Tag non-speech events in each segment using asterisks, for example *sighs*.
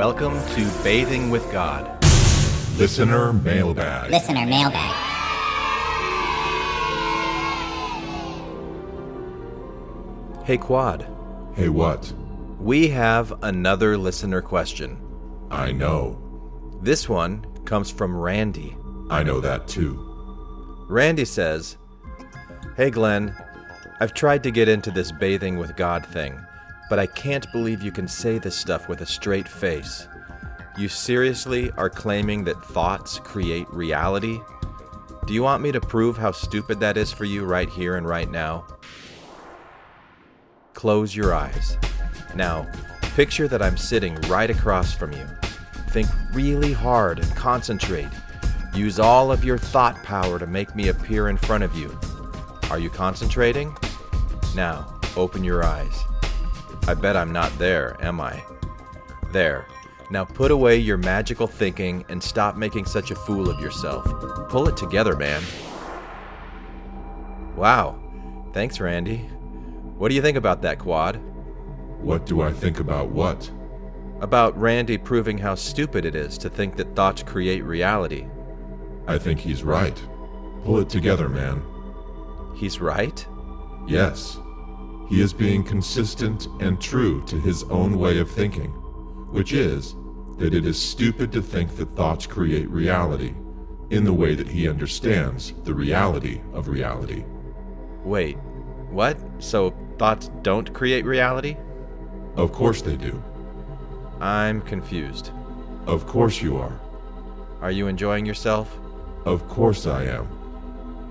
Welcome to Bathing with God. Listener Mailbag. Listener mailbag. Hey, Quad. Hey, what? We have another listener question. I know. This one comes from Randy. I know that too. Randy says, Hey, Glenn. I've tried to get into this bathing with God thing, but I can't believe you can say this stuff with a straight face. You seriously are claiming that thoughts create reality? Do you want me to prove how stupid that is for you right here and right now? Close your eyes. Now, picture that I'm sitting right across from you. Think really hard and concentrate. Use all of your thought power to make me appear in front of you. Are you concentrating? Now, open your eyes. I bet I'm not there, am I? There. Now put away your magical thinking and stop making such a fool of yourself. Pull it together, man. Wow. Thanks, Randy. What do you think about that, Quad? What do I think about what? About Randy proving how stupid it is to think that thoughts create reality. I think he's right. Pull it together, man. He's right? Yes. He is being consistent and true to his own way of thinking, which is that it is stupid to think that thoughts create reality in the way that he understands the reality of reality. Wait, what? So thoughts don't create reality? Of course they do. I'm confused. Of course you are. Are you enjoying yourself? Of course I am.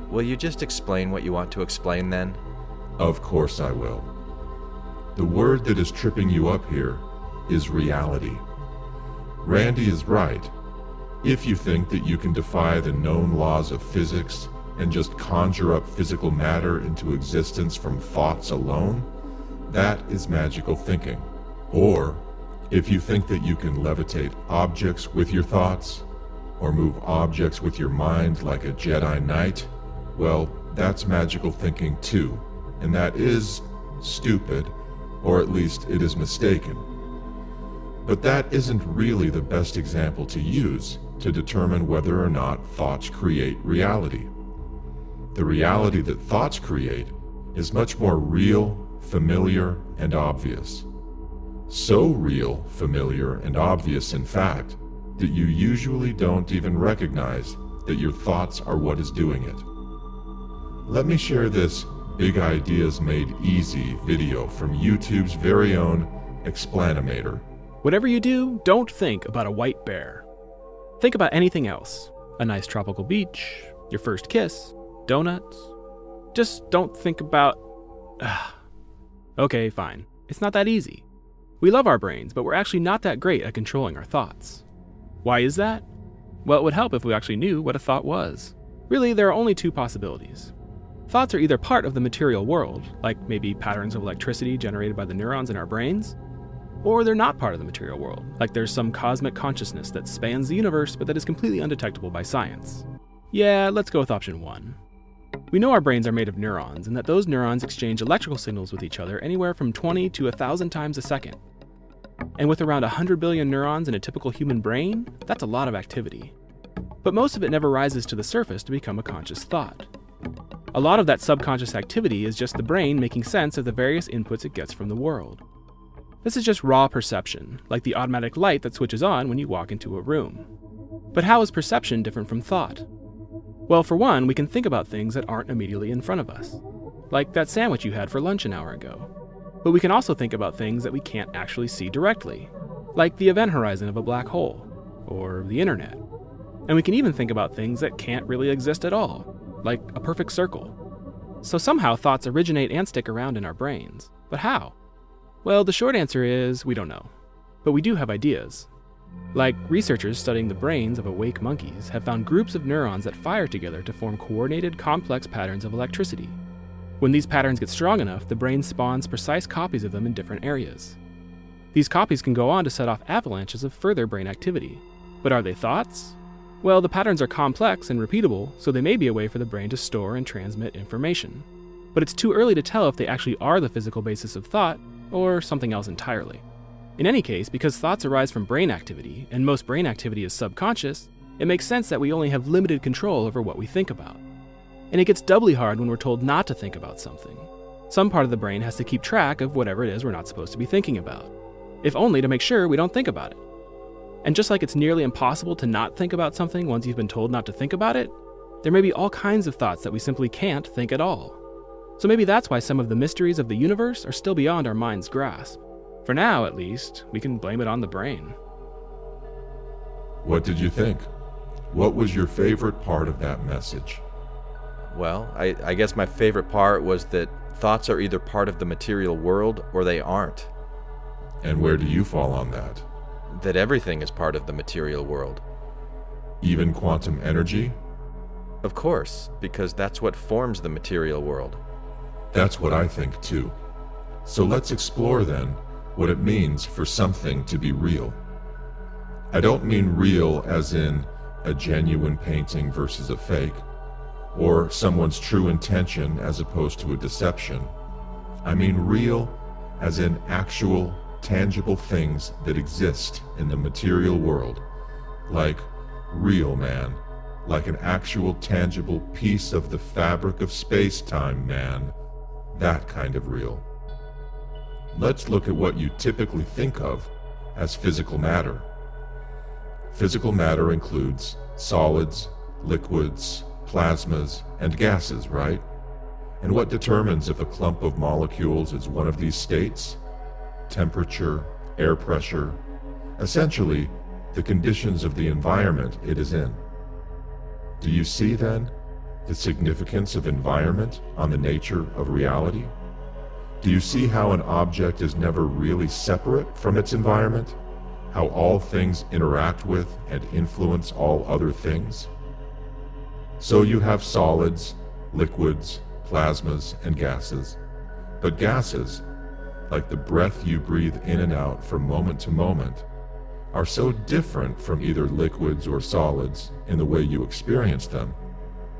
Will you just explain what you want to explain then? Of course I will. The word that is tripping you up here is reality. Randy is right. If you think that you can defy the known laws of physics and just conjure up physical matter into existence from thoughts alone, that is magical thinking. Or, if you think that you can levitate objects with your thoughts, or move objects with your mind like a Jedi Knight, well, that's magical thinking too, and that is stupid, or at least it is mistaken. But that isn't really the best example to use to determine whether or not thoughts create reality. The reality that thoughts create is much more real, familiar, and obvious. So real, familiar, and obvious, in fact, that you usually don't even recognize that your thoughts are what is doing it. Let me share this Big Ideas Made Easy video from YouTube's very own Explanimator. Whatever you do, don't think about a white bear. Think about anything else a nice tropical beach, your first kiss, donuts. Just don't think about. *sighs* okay, fine. It's not that easy. We love our brains, but we're actually not that great at controlling our thoughts. Why is that? Well, it would help if we actually knew what a thought was. Really, there are only two possibilities. Thoughts are either part of the material world, like maybe patterns of electricity generated by the neurons in our brains, or they're not part of the material world, like there's some cosmic consciousness that spans the universe but that is completely undetectable by science. Yeah, let's go with option one. We know our brains are made of neurons and that those neurons exchange electrical signals with each other anywhere from 20 to 1,000 times a second. And with around 100 billion neurons in a typical human brain, that's a lot of activity. But most of it never rises to the surface to become a conscious thought. A lot of that subconscious activity is just the brain making sense of the various inputs it gets from the world. This is just raw perception, like the automatic light that switches on when you walk into a room. But how is perception different from thought? Well, for one, we can think about things that aren't immediately in front of us, like that sandwich you had for lunch an hour ago. But we can also think about things that we can't actually see directly, like the event horizon of a black hole, or the internet. And we can even think about things that can't really exist at all, like a perfect circle. So somehow thoughts originate and stick around in our brains. But how? Well, the short answer is we don't know. But we do have ideas. Like, researchers studying the brains of awake monkeys have found groups of neurons that fire together to form coordinated, complex patterns of electricity. When these patterns get strong enough, the brain spawns precise copies of them in different areas. These copies can go on to set off avalanches of further brain activity. But are they thoughts? Well, the patterns are complex and repeatable, so they may be a way for the brain to store and transmit information. But it's too early to tell if they actually are the physical basis of thought or something else entirely. In any case, because thoughts arise from brain activity, and most brain activity is subconscious, it makes sense that we only have limited control over what we think about. And it gets doubly hard when we're told not to think about something. Some part of the brain has to keep track of whatever it is we're not supposed to be thinking about, if only to make sure we don't think about it. And just like it's nearly impossible to not think about something once you've been told not to think about it, there may be all kinds of thoughts that we simply can't think at all. So maybe that's why some of the mysteries of the universe are still beyond our mind's grasp. For now, at least, we can blame it on the brain. What did you think? What was your favorite part of that message? Well, I, I guess my favorite part was that thoughts are either part of the material world or they aren't. And where do you fall on that? That everything is part of the material world. Even quantum energy? Of course, because that's what forms the material world. That's what I think too. So let's explore then what it means for something to be real. I don't mean real as in a genuine painting versus a fake, or someone's true intention as opposed to a deception. I mean real as in actual, tangible things that exist in the material world, like real man, like an actual, tangible piece of the fabric of space time, man. That kind of real. Let's look at what you typically think of as physical matter. Physical matter includes solids, liquids, plasmas, and gases, right? And what determines if a clump of molecules is one of these states? Temperature, air pressure, essentially, the conditions of the environment it is in. Do you see then the significance of environment on the nature of reality? Do you see how an object is never really separate from its environment? How all things interact with and influence all other things? So you have solids, liquids, plasmas, and gases. But gases, like the breath you breathe in and out from moment to moment, are so different from either liquids or solids in the way you experience them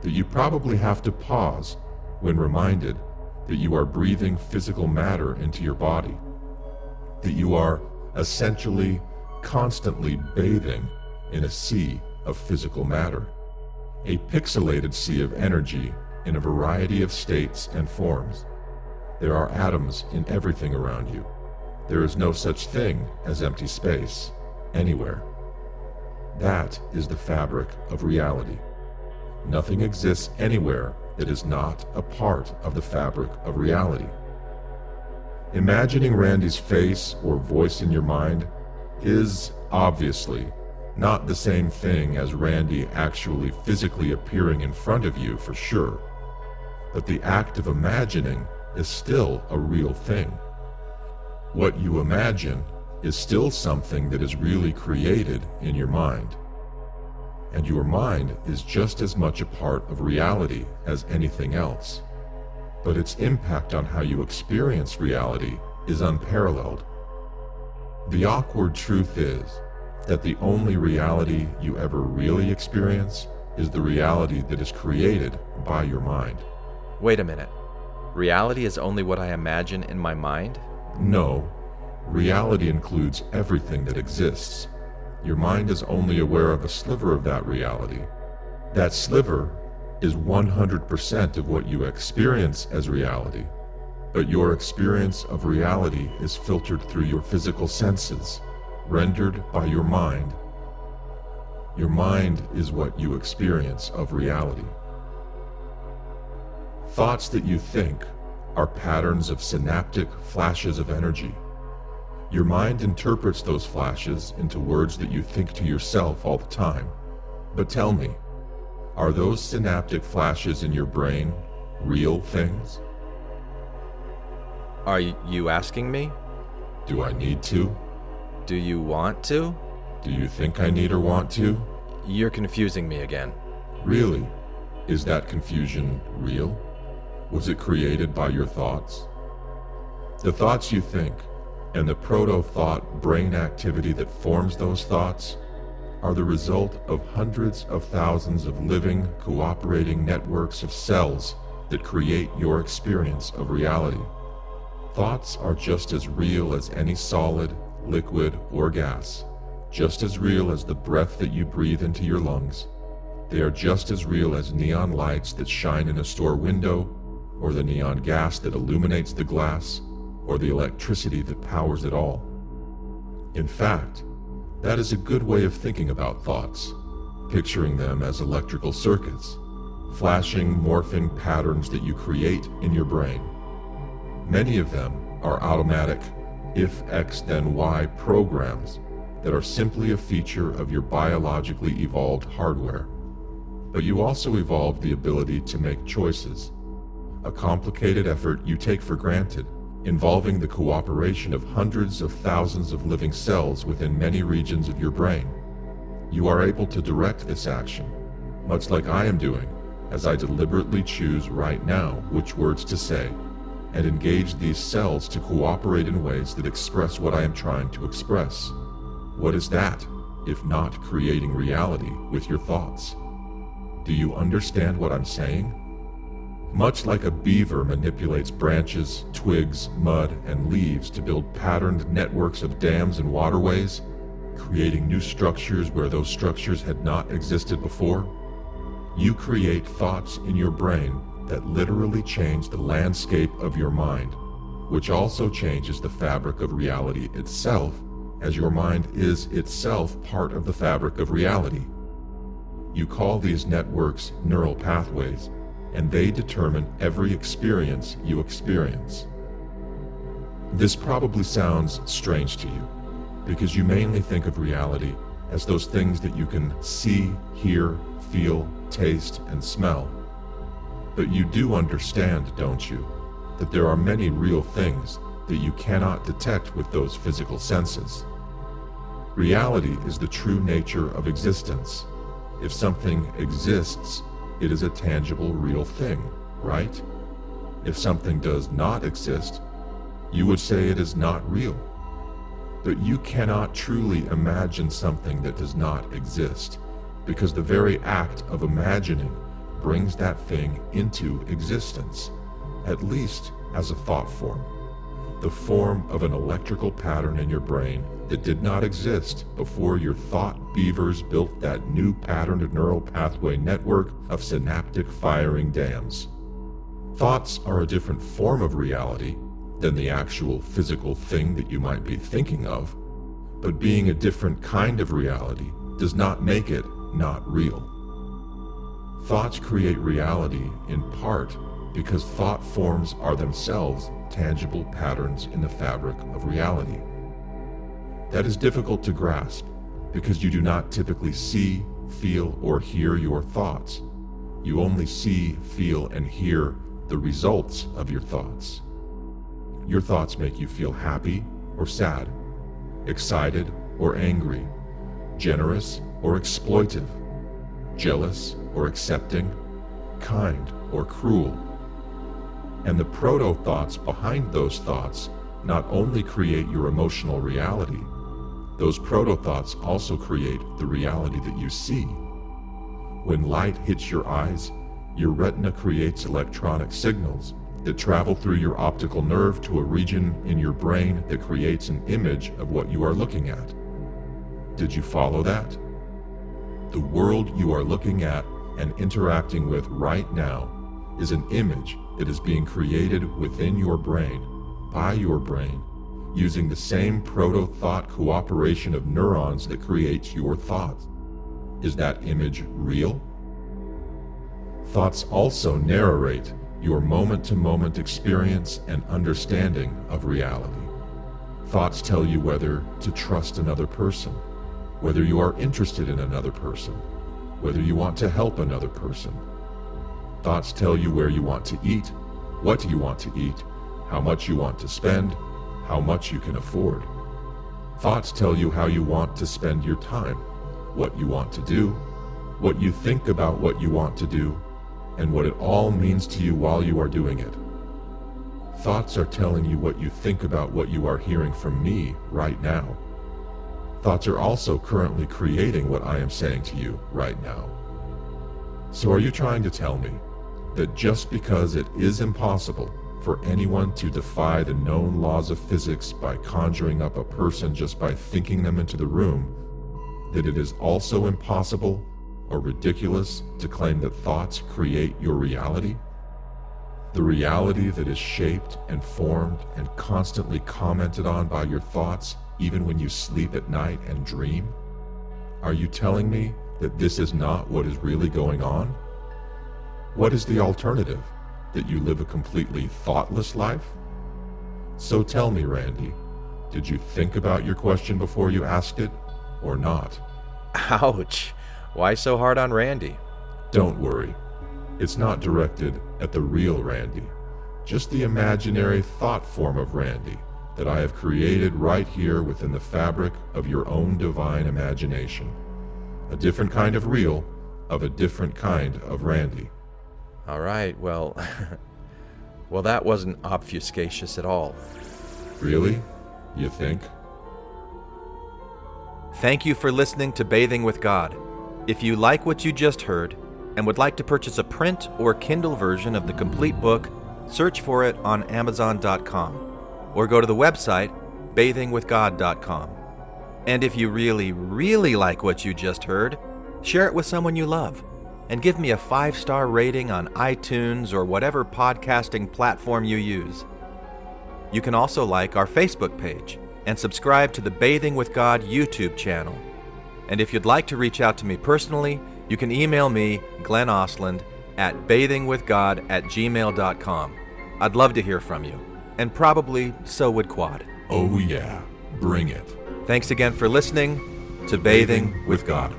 that you probably have to pause when reminded that you are breathing physical matter into your body, that you are essentially constantly bathing in a sea of physical matter, a pixelated sea of energy in a variety of states and forms. There are atoms in everything around you. There is no such thing as empty space anywhere. That is the fabric of reality. Nothing exists anywhere that is not a part of the fabric of reality. Imagining Randy's face or voice in your mind is, obviously, not the same thing as Randy actually physically appearing in front of you for sure. But the act of imagining is still a real thing. What you imagine is still something that is really created in your mind. And your mind is just as much a part of reality as anything else. But its impact on how you experience reality is unparalleled. The awkward truth is that the only reality you ever really experience is the reality that is created by your mind. Wait a minute. Reality is only what I imagine in my mind? No, reality includes everything that exists. Your mind is only aware of a sliver of that reality. That sliver is 100% of what you experience as reality. But your experience of reality is filtered through your physical senses, rendered by your mind. Your mind is what you experience of reality. Thoughts that you think are patterns of synaptic flashes of energy. Your mind interprets those flashes into words that you think to yourself all the time. But tell me, are those synaptic flashes in your brain real things? Are you asking me? Do I need to? Do you want to? Do you think I need or want to? You're confusing me again. Really? Is that confusion real? Was it created by your thoughts? The thoughts you think, and the proto-thought brain activity that forms those thoughts, are the result of hundreds of thousands of living, cooperating networks of cells that create your experience of reality. Thoughts are just as real as any solid, liquid, or gas, just as real as the breath that you breathe into your lungs. They are just as real as neon lights that shine in a store window, or the neon gas that illuminates the glass, or the electricity that powers it all. In fact, that is a good way of thinking about thoughts, picturing them as electrical circuits, flashing, morphing patterns that you create in your brain. Many of them are automatic if X then Y programs that are simply a feature of your biologically evolved hardware. But you also evolved the ability to make choices, a complicated effort you take for granted, involving the cooperation of hundreds of thousands of living cells within many regions of your brain. You are able to direct this action, much like I am doing, as I deliberately choose right now which words to say and engage these cells to cooperate in ways that express what I am trying to express. What is that, if not creating reality with your thoughts? Do you understand what I'm saying? Much like a beaver manipulates branches, twigs, mud, and leaves to build patterned networks of dams and waterways, creating new structures where those structures had not existed before, you create thoughts in your brain that literally change the landscape of your mind, which also changes the fabric of reality itself, as your mind is itself part of the fabric of reality. You call these networks neural pathways, and they determine every experience you experience. This probably sounds strange to you, because you mainly think of reality as those things that you can see, hear, feel, taste, and smell. But you do understand, don't you, that there are many real things that you cannot detect with those physical senses. Reality is the true nature of existence. If something exists, it is a tangible, real thing, right? If something does not exist, you would say it is not real. But you cannot truly imagine something that does not exist, because the very act of imagining brings that thing into existence, at least as a thought form. The form of an electrical pattern in your brain that did not exist before your thought beavers built that new patterned neural pathway network of synaptic firing dams. Thoughts are a different form of reality than the actual physical thing that you might be thinking of, but being a different kind of reality does not make it not real. Thoughts create reality in part because thought forms are themselves tangible patterns in the fabric of reality. That is difficult to grasp because you do not typically see, feel, or hear your thoughts. You only see, feel, and hear the results of your thoughts. Your thoughts make you feel happy or sad, excited or angry, generous or exploitive, jealous or accepting, kind or cruel. And the proto thoughts behind those thoughts not only create your emotional reality, those proto thoughts also create the reality that you see. When light hits your eyes, your retina creates electronic signals that travel through your optical nerve to a region in your brain that creates an image of what you are looking at. Did you follow that? The world you are looking at and interacting with right now is an image that is being created within your brain, by your brain, using the same proto-thought cooperation of neurons that creates your thoughts. Is that image real? Thoughts also narrate your moment-to-moment experience and understanding of reality. Thoughts tell you whether to trust another person, whether you are interested in another person, whether you want to help another person. Thoughts tell you where you want to eat, what you want to eat, how much you want to spend, how much you can afford. Thoughts tell you how you want to spend your time, what you want to do, what you think about what you want to do, and what it all means to you while you are doing it. Thoughts are telling you what you think about what you are hearing from me right now. Thoughts are also currently creating what I am saying to you right now. So are you trying to tell me that just because it is impossible for anyone to defy the known laws of physics by conjuring up a person just by thinking them into the room, that it is also impossible or ridiculous to claim that thoughts create your reality? The reality that is shaped and formed and constantly commented on by your thoughts even when you sleep at night and dream? Are you telling me that this is not what is really going on? What is the alternative? That you live a completely thoughtless life? So tell me, Randy, did you think about your question before you asked it, or not? Ouch. Why so hard on Randy? Don't worry. It's not directed at the real Randy, just the imaginary thought form of Randy that I have created right here within the fabric of your own divine imagination. A different kind of real, of a different kind of Randy. All right, well. *laughs* well, that wasn't obfuscatious at all. Really? You think? Thank you for listening to Bathing with God. If you like what you just heard and would like to purchase a print or Kindle version of the complete book, search for it on Amazon.com or go to the website bathingwithgod.com. And if you really, really like what you just heard, share it with someone you love and give me a five star rating on iTunes or whatever podcasting platform you use. You can also like our Facebook page and subscribe to the Bathing with God YouTube channel. And if you'd like to reach out to me personally, you can email me, Glenn Osland, at bathingwithgod at gmail.com. I'd love to hear from you, and probably so would Quad. Oh, yeah. Bring it. Thanks again for listening to Bathing with God.